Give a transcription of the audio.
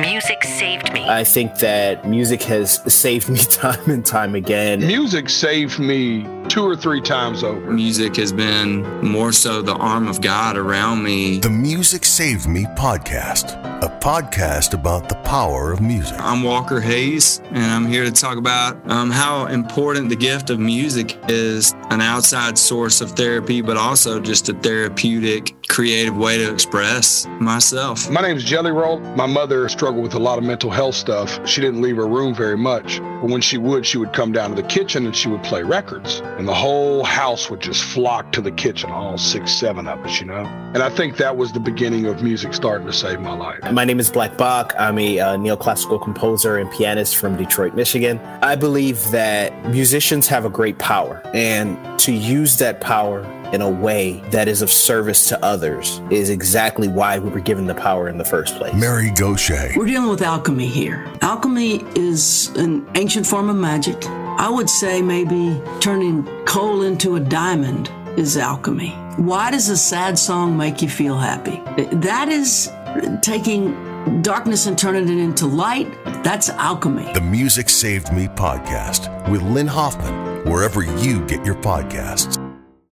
Music saved me. I think that music has saved me time and time again. Music saved me two or three times over. Music has been more so the arm of God around me. The Music Saved Me podcast, a podcast about the power of music. I'm Walker Hayes, and I'm here to talk about um, how important the gift of music is an outside source of therapy, but also just a therapeutic, creative way to express myself. My name's Jelly Roll. My mother struggled with a lot of mental health stuff. She didn't leave her room very much, but when she would, she would come down to the kitchen and she would play records and the whole house would just flock to the kitchen, all six, seven of us, you know? And I think that was the beginning of music starting to save my life. My name is Black Bach. I'm a uh, neoclassical composer and pianist from Detroit, Michigan. I believe that musicians have a great power, and to use that power in a way that is of service to others is exactly why we were given the power in the first place. Mary Gauthier. We're dealing with alchemy here. Alchemy is an ancient form of magic. I would say maybe turning coal into a diamond is alchemy. Why does a sad song make you feel happy? That is taking darkness and turning it into light. That's alchemy. The Music Saved Me podcast with Lynn Hoffman, wherever you get your podcasts.